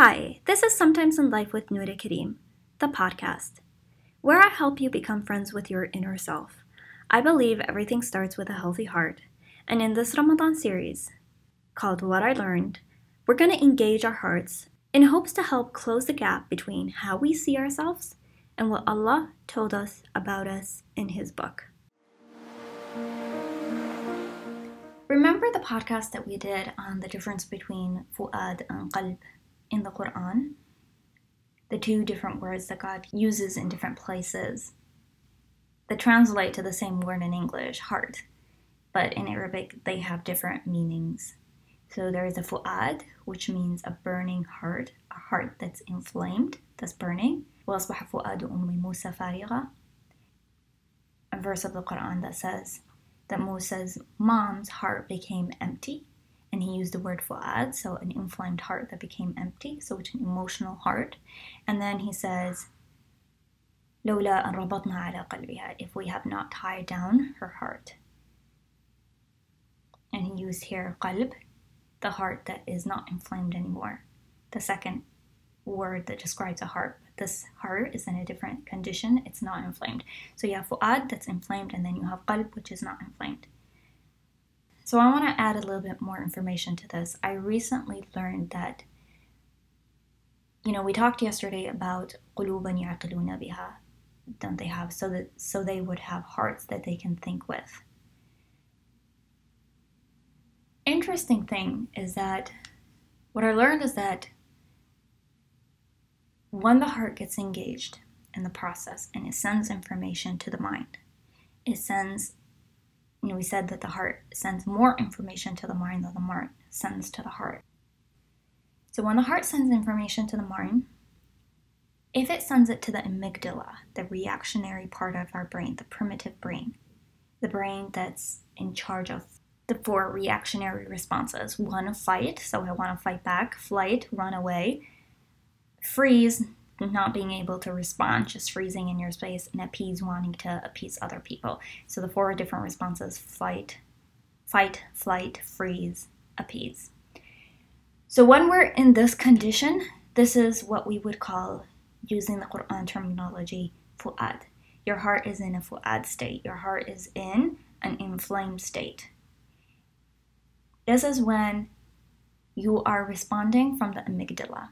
Hi, this is Sometimes in Life with Noura Kareem, the podcast, where I help you become friends with your inner self. I believe everything starts with a healthy heart, and in this Ramadan series, called What I Learned, we're going to engage our hearts in hopes to help close the gap between how we see ourselves and what Allah told us about us in His book. Remember the podcast that we did on the difference between fu'ad and qalb in the Quran? The two different words that God uses in different places that translate to the same word in English, heart, but in Arabic they have different meanings. So there is a fu'ad, which means a burning heart, a heart that's inflamed, that's burning. وَأَصْبَحَ فُؤَادُ أُمِّ مُوسَى فَارِغًا A verse of the Quran that says that Musa's mom's heart became empty. And he used the word fu'ad, so an inflamed heart that became empty, so it's an emotional heart. And then he says, لولا أن ربطنا على قلبها, if we have not tied down her heart. And he used here qalb, the heart that is not inflamed anymore. The second word that describes a heart. This heart is in a different condition, it's not inflamed. So you have fu'ad that's inflamed, and then you have qalb, which is not inflamed. So I want to add a little bit more information to this. I recently learned that, you know, we talked yesterday about قلوبا يعقلون بها, don't they have, so that so they would have hearts that they can think with interesting thing is that what I learned is that when the heart gets engaged in the process and it sends information to the mind, it sends, you know, we said that the heart sends more information to the mind than the mind sends to the heart. So when the heart sends information to the mind, if it sends it to the amygdala, the reactionary part of our brain, the primitive brain, the brain that's in charge of the four reactionary responses one, fight, so I want to fight back, flight, run away, freeze, not being able to respond, just freezing in your space, and appease, wanting to appease other people. So the four different responses fight, fight, flight, freeze, appease. So when we're in this condition, this is what we would call, using the Quran terminology, fu'ad. Your heart is in a fu'ad state. Your heart is in an inflamed state. This is when you are responding from the amygdala,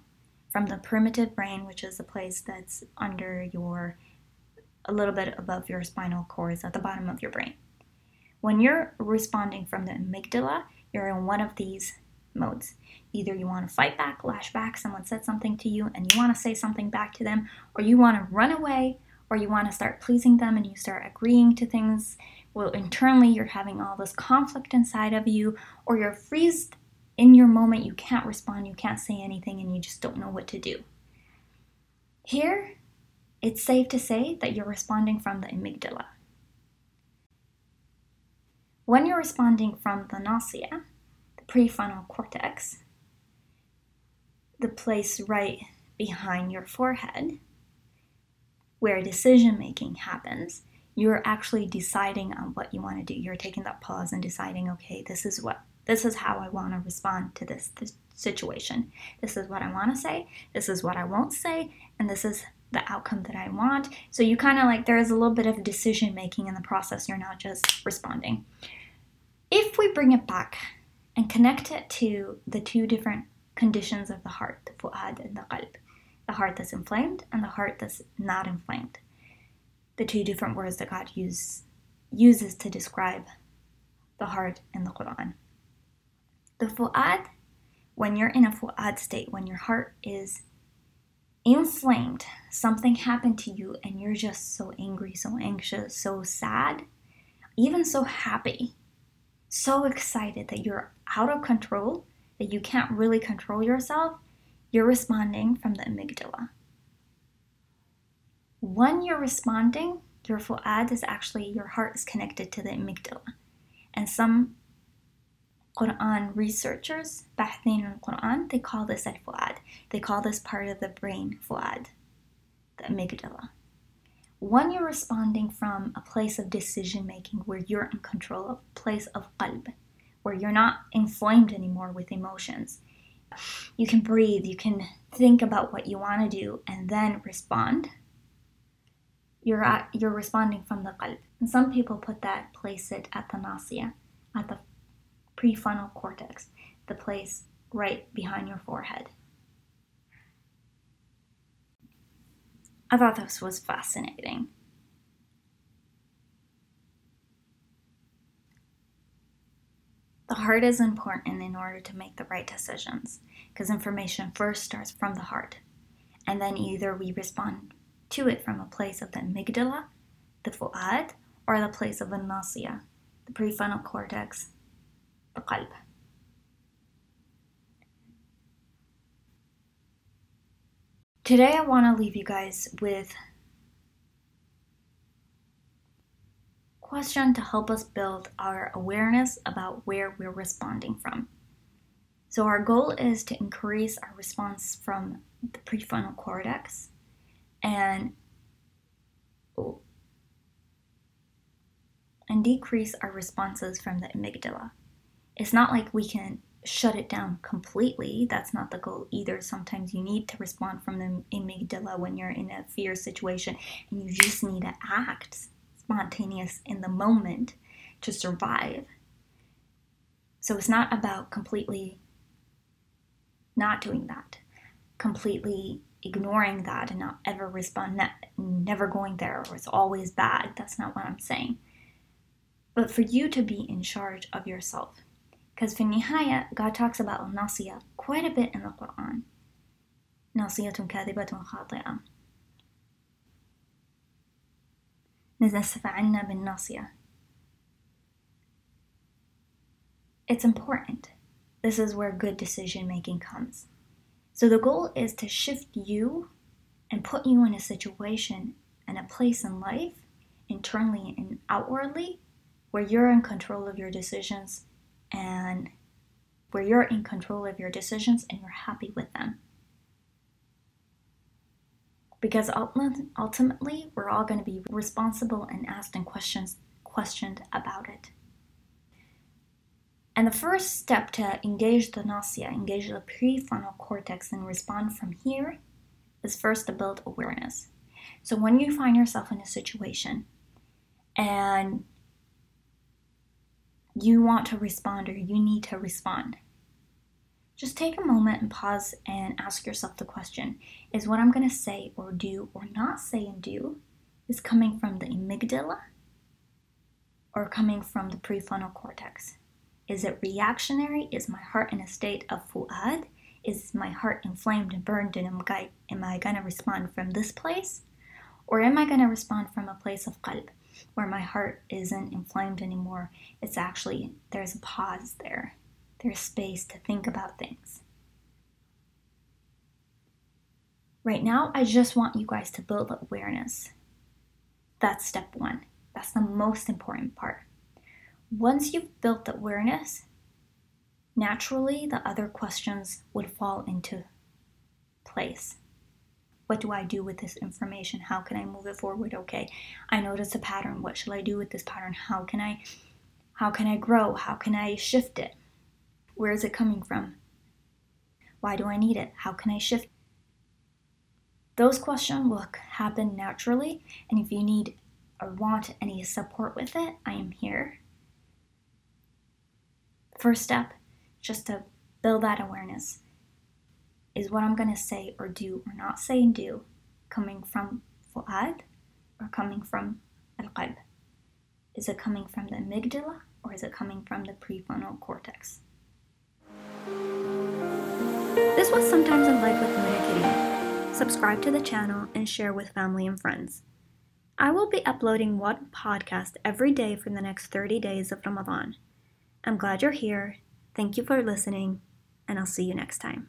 from the primitive brain, which is the place that's under your, a little bit above your spinal cord, at the bottom of your brain. When you're responding from the amygdala, you're in one of these modes. Either you want to fight back, lash back, someone said something to you and you want to say something back to them, or you want to run away, or you want to start pleasing them and you start agreeing to things well, internally you're having all this conflict inside of you, or you're freezed in your moment, you can't respond, you can't say anything, and you just don't know what to do. Here, it's safe to say that you're responding from the amygdala. When you're responding from the nasiya, the prefrontal cortex, the place right behind your forehead, where decision making happens, you're actually deciding on what you want to do. You're taking that pause and deciding, okay, this is what this is how I want to respond to this, this situation. This is what I want to say. This is what I won't say, and this is the outcome that I want. So you kind of like there is a little bit of decision making in the process. You're not just responding. If we bring it back and connect it to the two different conditions of the heart, the fu'ad and the qalb, the heart that's inflamed and the heart that's not inflamed the two different words that God use, uses to describe the heart in the Quran. The fu'ad, when you're in a fu'ad state, when your heart is inflamed, something happened to you and you're just so angry, so anxious, so sad, even so happy, so excited that you're out of control, that you can't really control yourself, you're responding from the amygdala when you're responding, your fu'ad is actually your heart is connected to the amygdala. And some Quran researchers, Bahthin al Quran, they call this al fu'ad. They call this part of the brain fu'ad, the amygdala. When you're responding from a place of decision making where you're in control, a place of qalb, where you're not inflamed anymore with emotions, you can breathe, you can think about what you want to do and then respond, you're at, you're responding from the qalb. And some people put that place it at the nasiya, at the prefrontal cortex, the place right behind your forehead. I thought this was fascinating. The heart is important in order to make the right decisions because information first starts from the heart. And then either we respond to it from a place of the amygdala, the fu'ad, or the place of the nasiya, the prefrontal cortex, Today, I want to leave you guys with question to help us build our awareness about where we're responding from. So, our goal is to increase our response from the prefrontal cortex and and decrease our responses from the amygdala. It's not like we can shut it down completely. That's not the goal either. Sometimes you need to respond from the amygdala when you're in a fear situation and you just need to act spontaneous in the moment to survive. So it's not about completely not doing that, completely ignoring that and not ever respond, never going there, or it's always bad. That's not what I'm saying. But for you to be in charge of yourself because في النهاية God talks about الناصية quite a bit in the Quran. ناصية كاذبة خاطئة. نزف عنا بالناصية. It's important. This is where good decision making comes. So the goal is to shift you and put you in a situation and a place in life, internally and outwardly, where you're in control of your decisions and where you're in control of your decisions and you're happy with them. Because ultimately, we're all going to be responsible and asked and questions questioned about it. And the first step to engage the nasiya, engage the prefrontal cortex, and respond from here is first to build awareness. So when you find yourself in a situation and you want to respond or you need to respond. Just take a moment and pause and ask yourself the question Is what I'm going to say or do or not say and do is coming from the amygdala or coming from the prefrontal cortex? Is it reactionary? Is my heart in a state of fu'ad? Is my heart inflamed and burned and am I, am I going to respond from this place? Or am I going to respond from a place of qalb? where my heart isn't inflamed anymore. It's actually, there's a pause there, space to think about things. Right now, I just want you guys to build awareness. That's step one. That's the most important part. Once you've built awareness, naturally the other questions would fall into place what do I do with this information? How can I move it forward? Okay, I notice a pattern. What shall I do with this pattern? How can I how can I grow? How can I shift it? Where is it coming from? Why do I need it? How can I shift? Those questions will happen naturally, and if you need or want any support with it, I am here. First step, just to build that awareness is what I'm going to say or do or not say and do coming from fu'ad or coming from al-qalb? Is it coming from the amygdala or is it coming from the prefrontal cortex? This was Sometimes in Life with Muna Kitty. Subscribe to the channel and share with family and friends. I will be uploading one podcast every day for the next 30 days of Ramadan. I'm glad you're here. Thank you for listening, and I'll see you next time.